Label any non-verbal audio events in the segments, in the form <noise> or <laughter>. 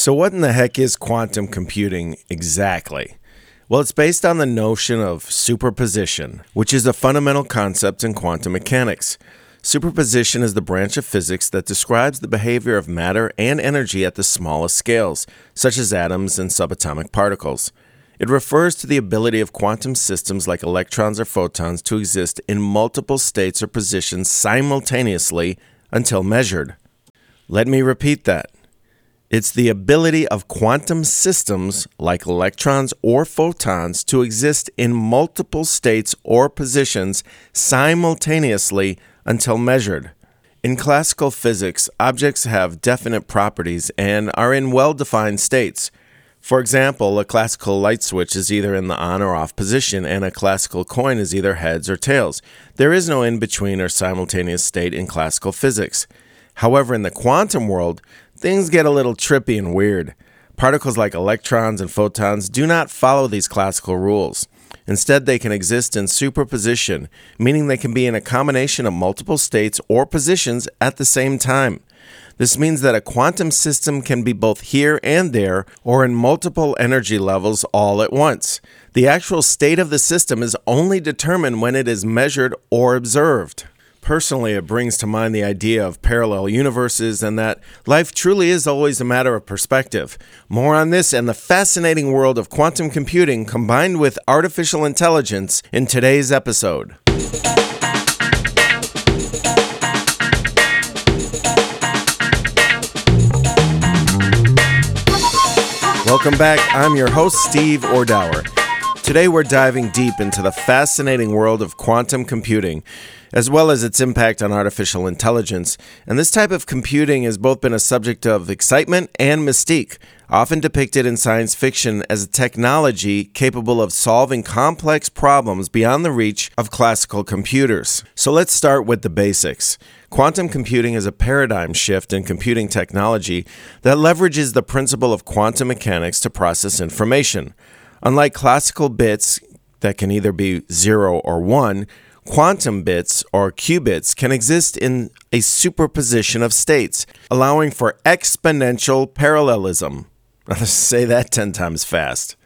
So, what in the heck is quantum computing exactly? Well, it's based on the notion of superposition, which is a fundamental concept in quantum mechanics. Superposition is the branch of physics that describes the behavior of matter and energy at the smallest scales, such as atoms and subatomic particles. It refers to the ability of quantum systems like electrons or photons to exist in multiple states or positions simultaneously until measured. Let me repeat that. It's the ability of quantum systems like electrons or photons to exist in multiple states or positions simultaneously until measured. In classical physics, objects have definite properties and are in well defined states. For example, a classical light switch is either in the on or off position, and a classical coin is either heads or tails. There is no in between or simultaneous state in classical physics. However, in the quantum world, things get a little trippy and weird. Particles like electrons and photons do not follow these classical rules. Instead, they can exist in superposition, meaning they can be in a combination of multiple states or positions at the same time. This means that a quantum system can be both here and there, or in multiple energy levels all at once. The actual state of the system is only determined when it is measured or observed. Personally, it brings to mind the idea of parallel universes and that life truly is always a matter of perspective. More on this and the fascinating world of quantum computing combined with artificial intelligence in today's episode. Welcome back. I'm your host, Steve Ordauer. Today, we're diving deep into the fascinating world of quantum computing as well as its impact on artificial intelligence. And this type of computing has both been a subject of excitement and mystique, often depicted in science fiction as a technology capable of solving complex problems beyond the reach of classical computers. So let's start with the basics. Quantum computing is a paradigm shift in computing technology that leverages the principle of quantum mechanics to process information. Unlike classical bits that can either be 0 or 1, Quantum bits, or qubits, can exist in a superposition of states, allowing for exponential parallelism. <laughs> Say that 10 times fast.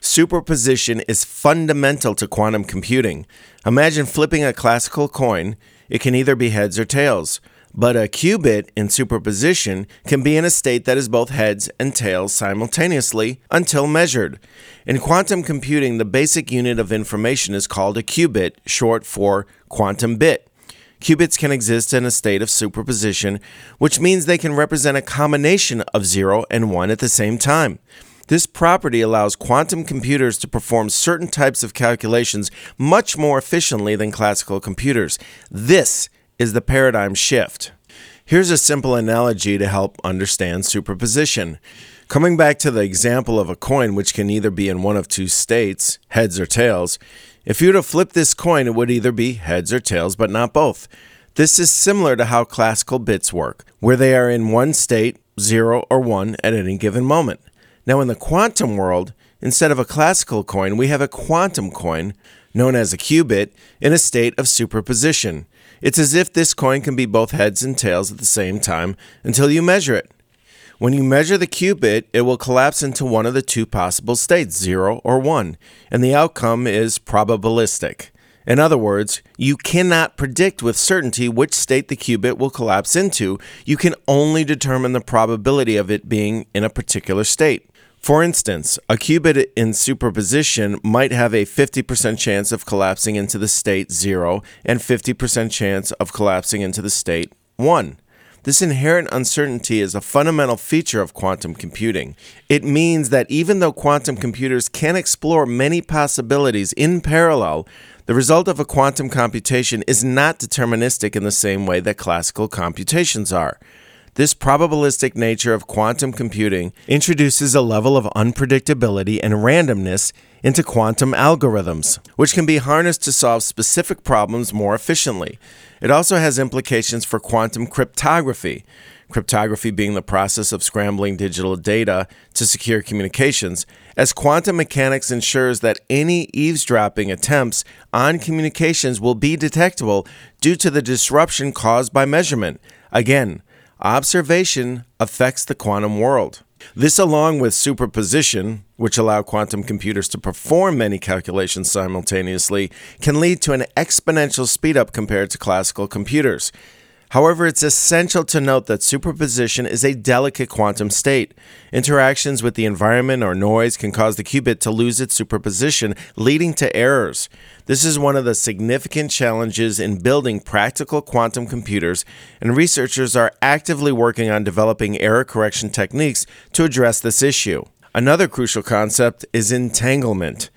Superposition is fundamental to quantum computing. Imagine flipping a classical coin, it can either be heads or tails. But a qubit in superposition can be in a state that is both heads and tails simultaneously until measured. In quantum computing, the basic unit of information is called a qubit, short for quantum bit. Qubits can exist in a state of superposition, which means they can represent a combination of 0 and 1 at the same time. This property allows quantum computers to perform certain types of calculations much more efficiently than classical computers. This is the paradigm shift. Here's a simple analogy to help understand superposition. Coming back to the example of a coin which can either be in one of two states, heads or tails, if you were to flip this coin, it would either be heads or tails, but not both. This is similar to how classical bits work, where they are in one state, 0 or 1, at any given moment. Now, in the quantum world, instead of a classical coin, we have a quantum coin, known as a qubit, in a state of superposition. It's as if this coin can be both heads and tails at the same time until you measure it. When you measure the qubit, it will collapse into one of the two possible states, 0 or 1, and the outcome is probabilistic. In other words, you cannot predict with certainty which state the qubit will collapse into. You can only determine the probability of it being in a particular state. For instance, a qubit in superposition might have a 50% chance of collapsing into the state 0 and 50% chance of collapsing into the state 1. This inherent uncertainty is a fundamental feature of quantum computing. It means that even though quantum computers can explore many possibilities in parallel, the result of a quantum computation is not deterministic in the same way that classical computations are. This probabilistic nature of quantum computing introduces a level of unpredictability and randomness into quantum algorithms, which can be harnessed to solve specific problems more efficiently. It also has implications for quantum cryptography, cryptography being the process of scrambling digital data to secure communications, as quantum mechanics ensures that any eavesdropping attempts on communications will be detectable due to the disruption caused by measurement. Again, Observation affects the quantum world. This, along with superposition, which allow quantum computers to perform many calculations simultaneously, can lead to an exponential speedup compared to classical computers. However, it's essential to note that superposition is a delicate quantum state. Interactions with the environment or noise can cause the qubit to lose its superposition, leading to errors. This is one of the significant challenges in building practical quantum computers, and researchers are actively working on developing error correction techniques to address this issue. Another crucial concept is entanglement.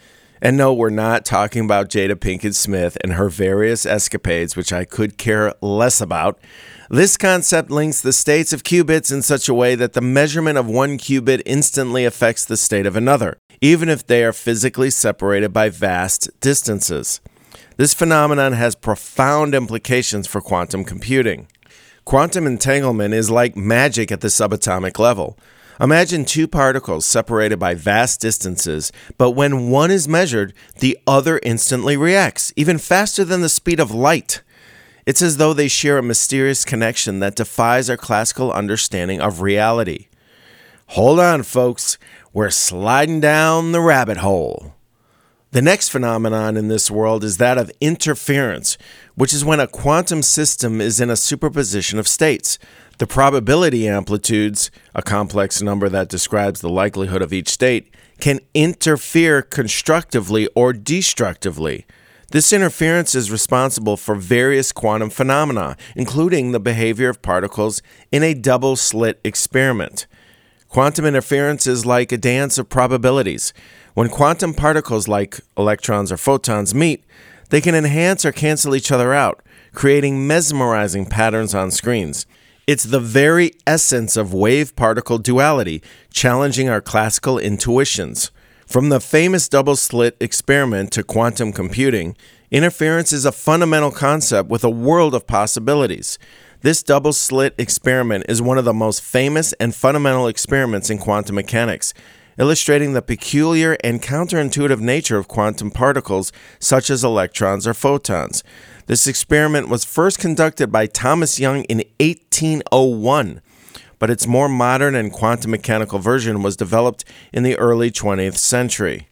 And no, we're not talking about Jada Pinkett Smith and her various escapades, which I could care less about. This concept links the states of qubits in such a way that the measurement of one qubit instantly affects the state of another, even if they are physically separated by vast distances. This phenomenon has profound implications for quantum computing. Quantum entanglement is like magic at the subatomic level. Imagine two particles separated by vast distances, but when one is measured, the other instantly reacts, even faster than the speed of light. It's as though they share a mysterious connection that defies our classical understanding of reality. Hold on, folks, we're sliding down the rabbit hole. The next phenomenon in this world is that of interference, which is when a quantum system is in a superposition of states. The probability amplitudes, a complex number that describes the likelihood of each state, can interfere constructively or destructively. This interference is responsible for various quantum phenomena, including the behavior of particles in a double slit experiment. Quantum interference is like a dance of probabilities. When quantum particles like electrons or photons meet, they can enhance or cancel each other out, creating mesmerizing patterns on screens. It's the very essence of wave particle duality, challenging our classical intuitions. From the famous double slit experiment to quantum computing, interference is a fundamental concept with a world of possibilities. This double slit experiment is one of the most famous and fundamental experiments in quantum mechanics, illustrating the peculiar and counterintuitive nature of quantum particles such as electrons or photons. This experiment was first conducted by Thomas Young in 1801, but its more modern and quantum mechanical version was developed in the early 20th century.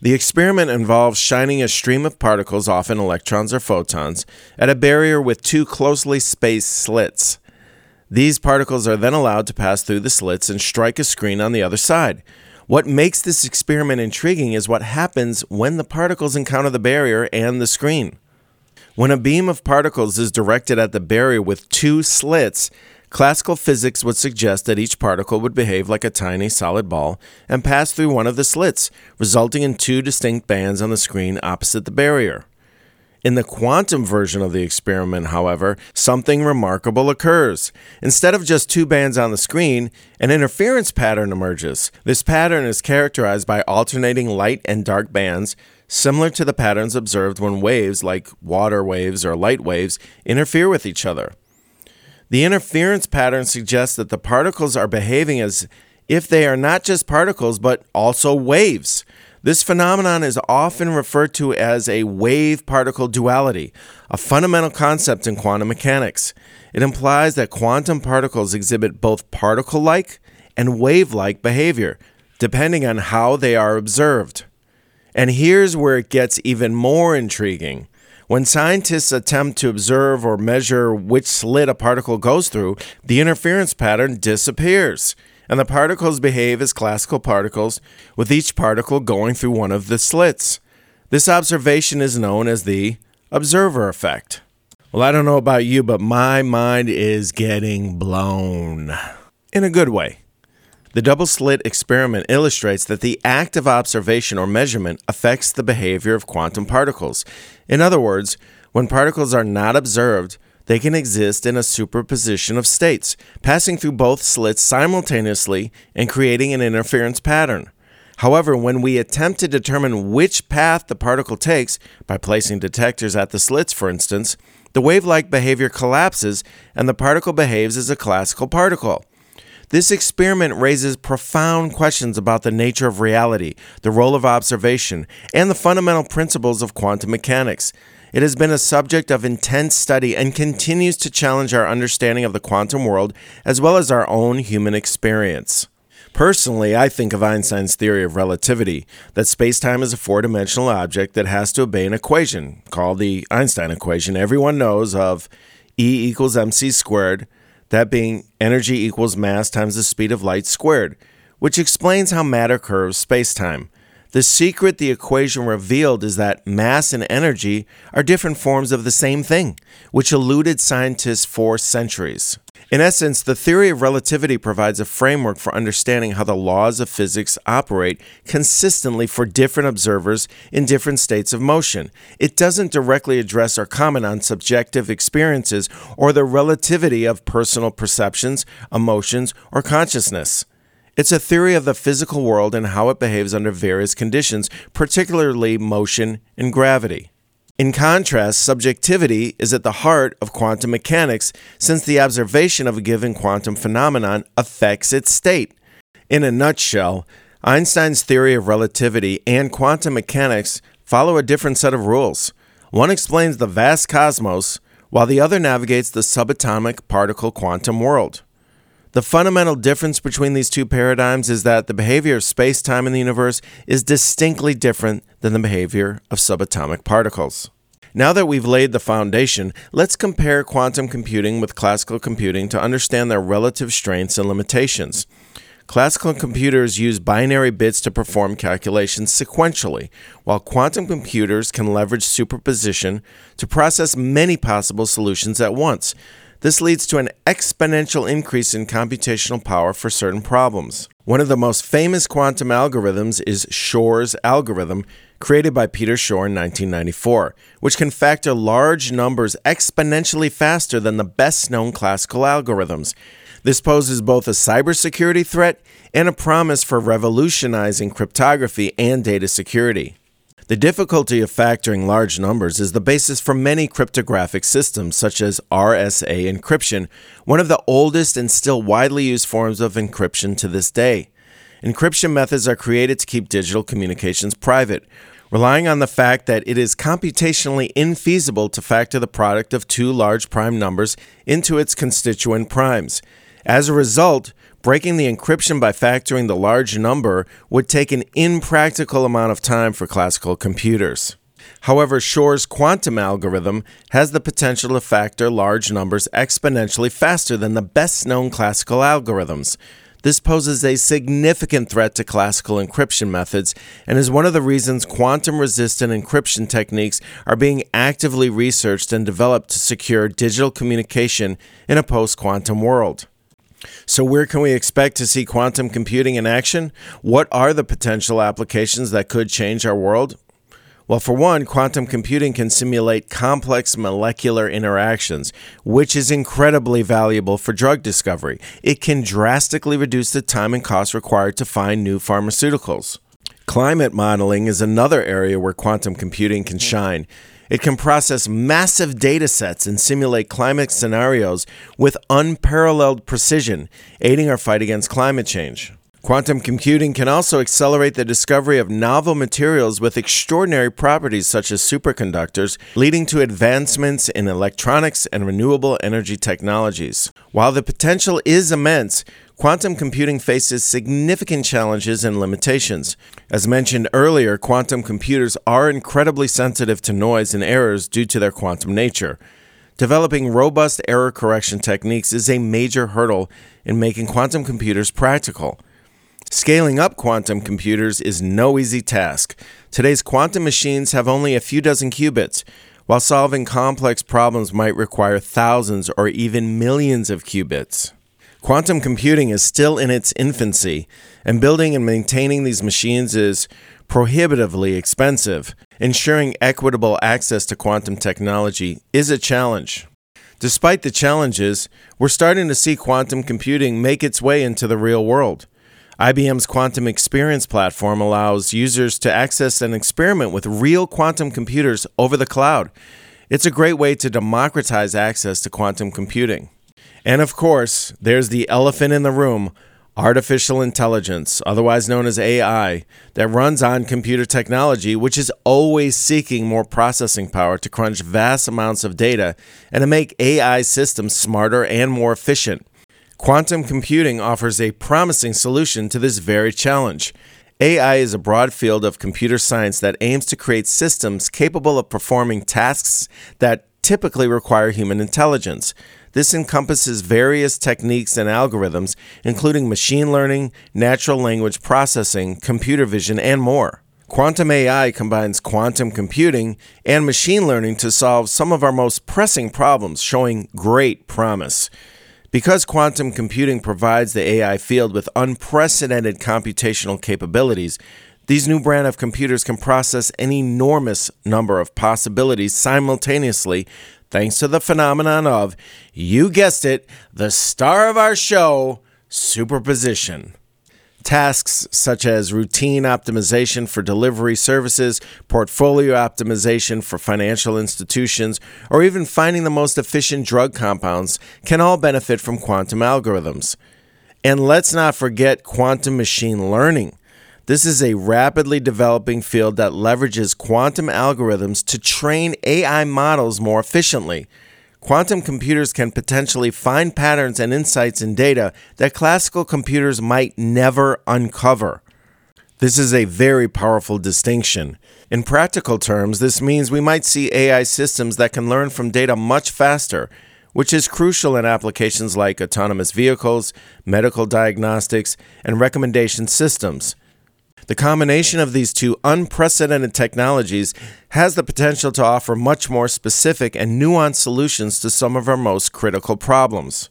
The experiment involves shining a stream of particles, often electrons or photons, at a barrier with two closely spaced slits. These particles are then allowed to pass through the slits and strike a screen on the other side. What makes this experiment intriguing is what happens when the particles encounter the barrier and the screen. When a beam of particles is directed at the barrier with two slits, classical physics would suggest that each particle would behave like a tiny solid ball and pass through one of the slits, resulting in two distinct bands on the screen opposite the barrier. In the quantum version of the experiment, however, something remarkable occurs. Instead of just two bands on the screen, an interference pattern emerges. This pattern is characterized by alternating light and dark bands similar to the patterns observed when waves, like water waves or light waves, interfere with each other. The interference pattern suggests that the particles are behaving as if they are not just particles, but also waves. This phenomenon is often referred to as a wave particle duality, a fundamental concept in quantum mechanics. It implies that quantum particles exhibit both particle like and wave like behavior, depending on how they are observed. And here's where it gets even more intriguing. When scientists attempt to observe or measure which slit a particle goes through, the interference pattern disappears, and the particles behave as classical particles, with each particle going through one of the slits. This observation is known as the observer effect. Well, I don't know about you, but my mind is getting blown. In a good way. The double slit experiment illustrates that the act of observation or measurement affects the behavior of quantum particles. In other words, when particles are not observed, they can exist in a superposition of states, passing through both slits simultaneously and creating an interference pattern. However, when we attempt to determine which path the particle takes, by placing detectors at the slits, for instance, the wave like behavior collapses and the particle behaves as a classical particle. This experiment raises profound questions about the nature of reality, the role of observation, and the fundamental principles of quantum mechanics. It has been a subject of intense study and continues to challenge our understanding of the quantum world as well as our own human experience. Personally, I think of Einstein's theory of relativity that spacetime is a four dimensional object that has to obey an equation called the Einstein equation. Everyone knows of E equals mc squared, that being energy equals mass times the speed of light squared, which explains how matter curves spacetime. The secret the equation revealed is that mass and energy are different forms of the same thing, which eluded scientists for centuries. In essence, the theory of relativity provides a framework for understanding how the laws of physics operate consistently for different observers in different states of motion. It doesn't directly address or comment on subjective experiences or the relativity of personal perceptions, emotions, or consciousness. It's a theory of the physical world and how it behaves under various conditions, particularly motion and gravity. In contrast, subjectivity is at the heart of quantum mechanics since the observation of a given quantum phenomenon affects its state. In a nutshell, Einstein's theory of relativity and quantum mechanics follow a different set of rules. One explains the vast cosmos, while the other navigates the subatomic particle quantum world. The fundamental difference between these two paradigms is that the behavior of space time in the universe is distinctly different than the behavior of subatomic particles. Now that we've laid the foundation, let's compare quantum computing with classical computing to understand their relative strengths and limitations. Classical computers use binary bits to perform calculations sequentially, while quantum computers can leverage superposition to process many possible solutions at once. This leads to an exponential increase in computational power for certain problems. One of the most famous quantum algorithms is Shor's algorithm, created by Peter Shor in 1994, which can factor large numbers exponentially faster than the best known classical algorithms. This poses both a cybersecurity threat and a promise for revolutionizing cryptography and data security. The difficulty of factoring large numbers is the basis for many cryptographic systems, such as RSA encryption, one of the oldest and still widely used forms of encryption to this day. Encryption methods are created to keep digital communications private, relying on the fact that it is computationally infeasible to factor the product of two large prime numbers into its constituent primes. As a result, breaking the encryption by factoring the large number would take an impractical amount of time for classical computers. However, Shor's quantum algorithm has the potential to factor large numbers exponentially faster than the best known classical algorithms. This poses a significant threat to classical encryption methods and is one of the reasons quantum resistant encryption techniques are being actively researched and developed to secure digital communication in a post quantum world. So, where can we expect to see quantum computing in action? What are the potential applications that could change our world? Well, for one, quantum computing can simulate complex molecular interactions, which is incredibly valuable for drug discovery. It can drastically reduce the time and cost required to find new pharmaceuticals. Climate modeling is another area where quantum computing can shine. It can process massive data sets and simulate climate scenarios with unparalleled precision, aiding our fight against climate change. Quantum computing can also accelerate the discovery of novel materials with extraordinary properties such as superconductors, leading to advancements in electronics and renewable energy technologies. While the potential is immense, quantum computing faces significant challenges and limitations. As mentioned earlier, quantum computers are incredibly sensitive to noise and errors due to their quantum nature. Developing robust error correction techniques is a major hurdle in making quantum computers practical. Scaling up quantum computers is no easy task. Today's quantum machines have only a few dozen qubits, while solving complex problems might require thousands or even millions of qubits. Quantum computing is still in its infancy, and building and maintaining these machines is prohibitively expensive. Ensuring equitable access to quantum technology is a challenge. Despite the challenges, we're starting to see quantum computing make its way into the real world. IBM's Quantum Experience platform allows users to access and experiment with real quantum computers over the cloud. It's a great way to democratize access to quantum computing. And of course, there's the elephant in the room artificial intelligence, otherwise known as AI, that runs on computer technology, which is always seeking more processing power to crunch vast amounts of data and to make AI systems smarter and more efficient. Quantum computing offers a promising solution to this very challenge. AI is a broad field of computer science that aims to create systems capable of performing tasks that typically require human intelligence. This encompasses various techniques and algorithms, including machine learning, natural language processing, computer vision, and more. Quantum AI combines quantum computing and machine learning to solve some of our most pressing problems, showing great promise. Because quantum computing provides the AI field with unprecedented computational capabilities, these new brand of computers can process an enormous number of possibilities simultaneously thanks to the phenomenon of, you guessed it, the star of our show, superposition. Tasks such as routine optimization for delivery services, portfolio optimization for financial institutions, or even finding the most efficient drug compounds can all benefit from quantum algorithms. And let's not forget quantum machine learning. This is a rapidly developing field that leverages quantum algorithms to train AI models more efficiently. Quantum computers can potentially find patterns and insights in data that classical computers might never uncover. This is a very powerful distinction. In practical terms, this means we might see AI systems that can learn from data much faster, which is crucial in applications like autonomous vehicles, medical diagnostics, and recommendation systems. The combination of these two unprecedented technologies has the potential to offer much more specific and nuanced solutions to some of our most critical problems.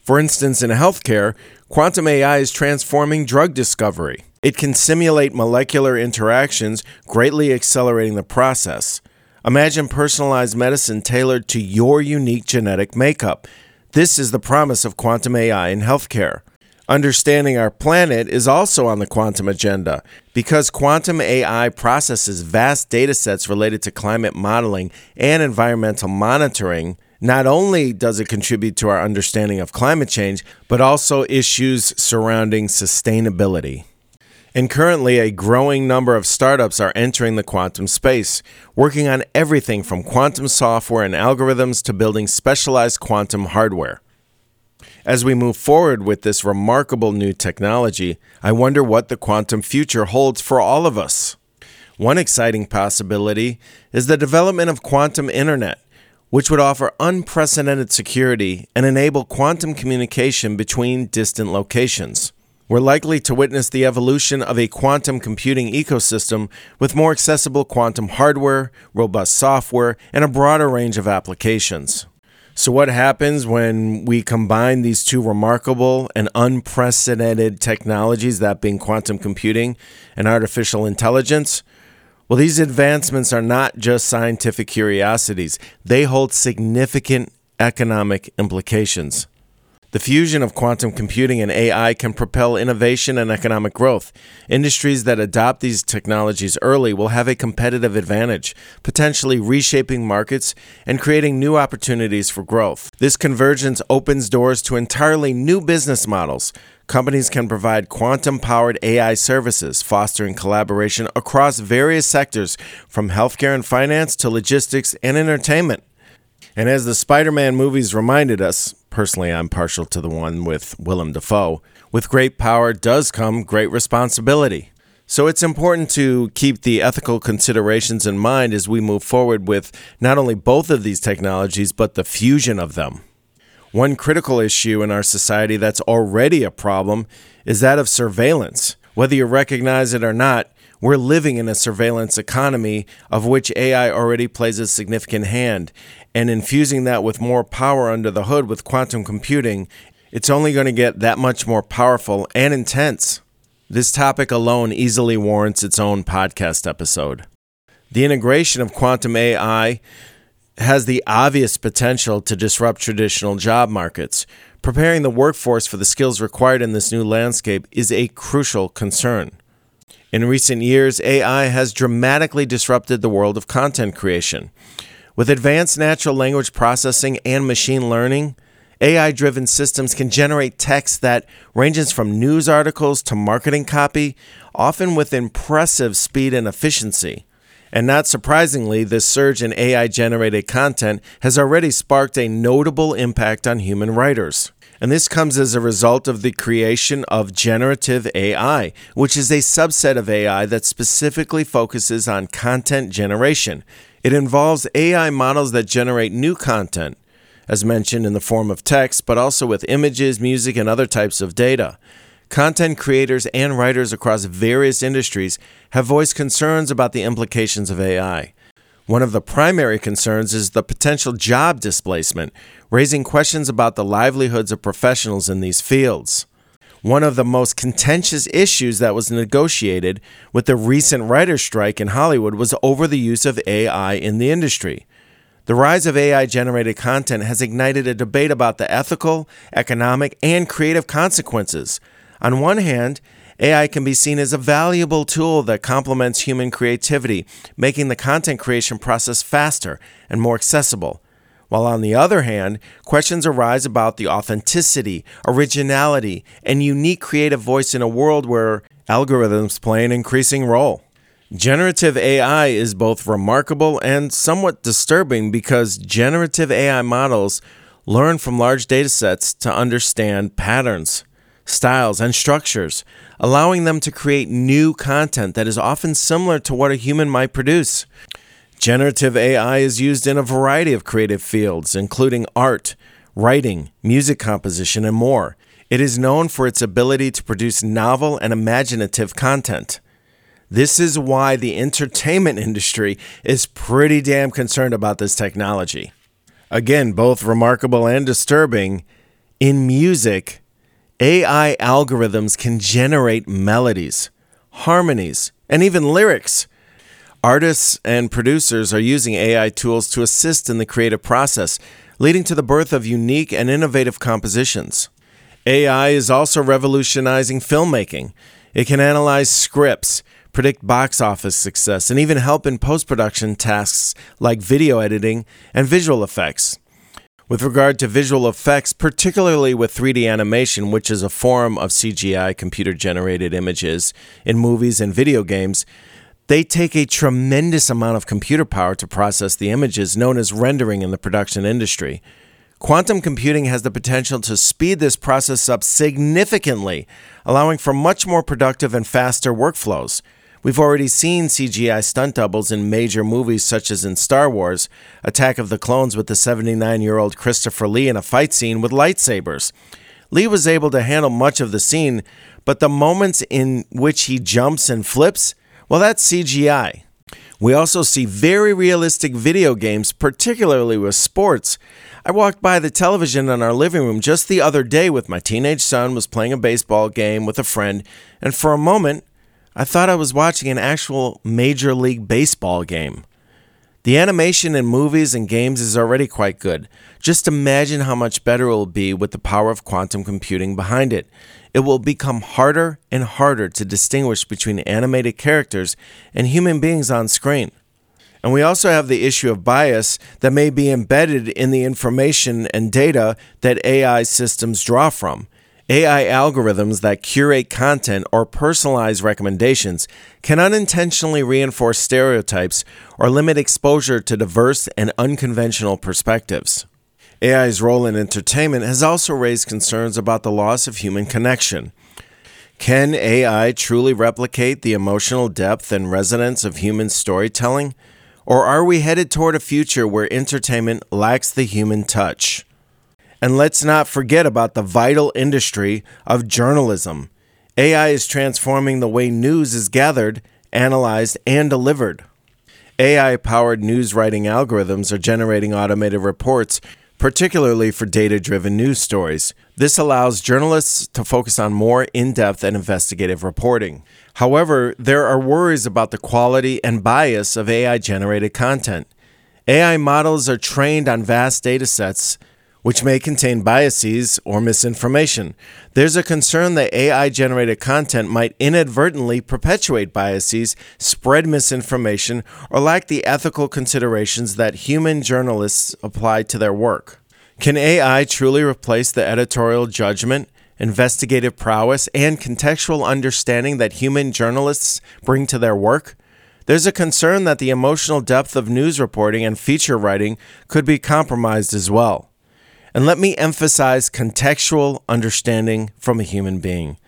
For instance, in healthcare, quantum AI is transforming drug discovery. It can simulate molecular interactions, greatly accelerating the process. Imagine personalized medicine tailored to your unique genetic makeup. This is the promise of quantum AI in healthcare. Understanding our planet is also on the quantum agenda because quantum AI processes vast data sets related to climate modeling and environmental monitoring. Not only does it contribute to our understanding of climate change, but also issues surrounding sustainability. And currently, a growing number of startups are entering the quantum space, working on everything from quantum software and algorithms to building specialized quantum hardware. As we move forward with this remarkable new technology, I wonder what the quantum future holds for all of us. One exciting possibility is the development of quantum internet, which would offer unprecedented security and enable quantum communication between distant locations. We're likely to witness the evolution of a quantum computing ecosystem with more accessible quantum hardware, robust software, and a broader range of applications. So, what happens when we combine these two remarkable and unprecedented technologies, that being quantum computing and artificial intelligence? Well, these advancements are not just scientific curiosities, they hold significant economic implications. The fusion of quantum computing and AI can propel innovation and economic growth. Industries that adopt these technologies early will have a competitive advantage, potentially reshaping markets and creating new opportunities for growth. This convergence opens doors to entirely new business models. Companies can provide quantum powered AI services, fostering collaboration across various sectors from healthcare and finance to logistics and entertainment. And as the Spider Man movies reminded us, personally I'm partial to the one with Willem Dafoe, with great power does come great responsibility. So it's important to keep the ethical considerations in mind as we move forward with not only both of these technologies, but the fusion of them. One critical issue in our society that's already a problem is that of surveillance. Whether you recognize it or not, we're living in a surveillance economy of which AI already plays a significant hand. And infusing that with more power under the hood with quantum computing, it's only going to get that much more powerful and intense. This topic alone easily warrants its own podcast episode. The integration of quantum AI has the obvious potential to disrupt traditional job markets. Preparing the workforce for the skills required in this new landscape is a crucial concern. In recent years, AI has dramatically disrupted the world of content creation. With advanced natural language processing and machine learning, AI driven systems can generate text that ranges from news articles to marketing copy, often with impressive speed and efficiency. And not surprisingly, this surge in AI generated content has already sparked a notable impact on human writers. And this comes as a result of the creation of generative AI, which is a subset of AI that specifically focuses on content generation. It involves AI models that generate new content, as mentioned in the form of text, but also with images, music, and other types of data. Content creators and writers across various industries have voiced concerns about the implications of AI. One of the primary concerns is the potential job displacement, raising questions about the livelihoods of professionals in these fields. One of the most contentious issues that was negotiated with the recent writer's strike in Hollywood was over the use of AI in the industry. The rise of AI generated content has ignited a debate about the ethical, economic, and creative consequences. On one hand, AI can be seen as a valuable tool that complements human creativity, making the content creation process faster and more accessible. While on the other hand, questions arise about the authenticity, originality, and unique creative voice in a world where algorithms play an increasing role. Generative AI is both remarkable and somewhat disturbing because generative AI models learn from large datasets to understand patterns styles, and structures, allowing them to create new content that is often similar to what a human might produce. Generative AI is used in a variety of creative fields, including art, writing, music composition, and more. It is known for its ability to produce novel and imaginative content. This is why the entertainment industry is pretty damn concerned about this technology. Again, both remarkable and disturbing. In music, AI algorithms can generate melodies, harmonies, and even lyrics. Artists and producers are using AI tools to assist in the creative process, leading to the birth of unique and innovative compositions. AI is also revolutionizing filmmaking. It can analyze scripts, predict box office success, and even help in post production tasks like video editing and visual effects. With regard to visual effects, particularly with 3D animation, which is a form of CGI computer generated images in movies and video games, they take a tremendous amount of computer power to process the images, known as rendering in the production industry. Quantum computing has the potential to speed this process up significantly, allowing for much more productive and faster workflows. We've already seen CGI stunt doubles in major movies such as in Star Wars, Attack of the Clones with the 79 year old Christopher Lee in a fight scene with lightsabers. Lee was able to handle much of the scene, but the moments in which he jumps and flips, well, that's CGI. We also see very realistic video games, particularly with sports. I walked by the television in our living room just the other day with my teenage son was playing a baseball game with a friend, and for a moment I thought I was watching an actual Major League Baseball game. The animation in movies and games is already quite good. Just imagine how much better it will be with the power of quantum computing behind it. It will become harder and harder to distinguish between animated characters and human beings on screen. And we also have the issue of bias that may be embedded in the information and data that AI systems draw from. AI algorithms that curate content or personalize recommendations can unintentionally reinforce stereotypes or limit exposure to diverse and unconventional perspectives. AI's role in entertainment has also raised concerns about the loss of human connection. Can AI truly replicate the emotional depth and resonance of human storytelling? Or are we headed toward a future where entertainment lacks the human touch? And let's not forget about the vital industry of journalism. AI is transforming the way news is gathered, analyzed, and delivered. AI powered news writing algorithms are generating automated reports, particularly for data driven news stories. This allows journalists to focus on more in depth and investigative reporting. However, there are worries about the quality and bias of AI generated content. AI models are trained on vast data sets which may contain biases or misinformation. There's a concern that AI generated content might inadvertently perpetuate biases, spread misinformation, or lack the ethical considerations that human journalists apply to their work. Can AI truly replace the editorial judgment, investigative prowess, and contextual understanding that human journalists bring to their work? There's a concern that the emotional depth of news reporting and feature writing could be compromised as well. And let me emphasize contextual understanding from a human being.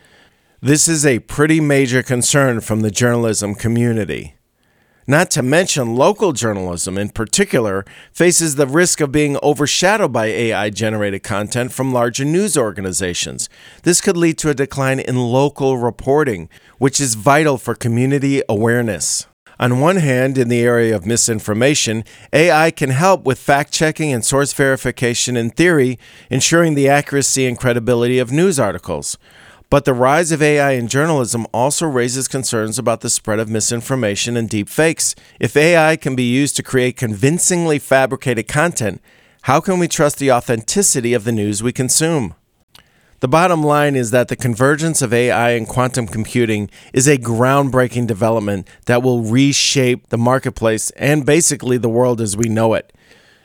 This is a pretty major concern from the journalism community. Not to mention, local journalism in particular faces the risk of being overshadowed by AI generated content from larger news organizations. This could lead to a decline in local reporting, which is vital for community awareness. On one hand, in the area of misinformation, AI can help with fact checking and source verification in theory, ensuring the accuracy and credibility of news articles. But the rise of AI in journalism also raises concerns about the spread of misinformation and deep fakes. If AI can be used to create convincingly fabricated content, how can we trust the authenticity of the news we consume? The bottom line is that the convergence of AI and quantum computing is a groundbreaking development that will reshape the marketplace and basically the world as we know it.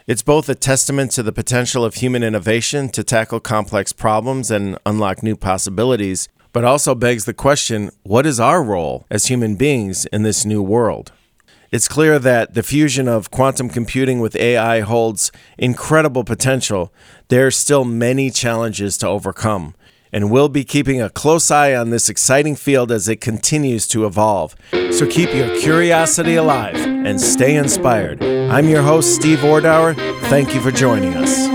It's both a testament to the potential of human innovation to tackle complex problems and unlock new possibilities, but also begs the question what is our role as human beings in this new world? It's clear that the fusion of quantum computing with AI holds incredible potential. There are still many challenges to overcome, and we'll be keeping a close eye on this exciting field as it continues to evolve. So keep your curiosity alive and stay inspired. I'm your host, Steve Ordauer. Thank you for joining us.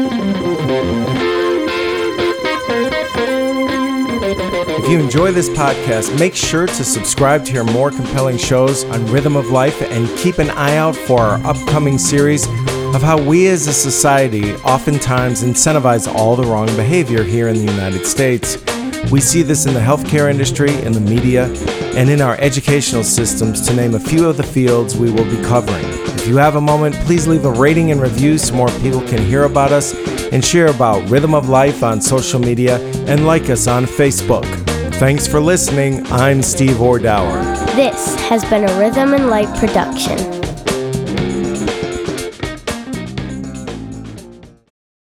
If you enjoy this podcast, make sure to subscribe to hear more compelling shows on Rhythm of Life and keep an eye out for our upcoming series of how we as a society oftentimes incentivize all the wrong behavior here in the United States. We see this in the healthcare industry, in the media, and in our educational systems, to name a few of the fields we will be covering. If you have a moment, please leave a rating and review so more people can hear about us and share about Rhythm of Life on social media and like us on Facebook. Thanks for listening. I'm Steve Ordauer. This has been a Rhythm and Light production.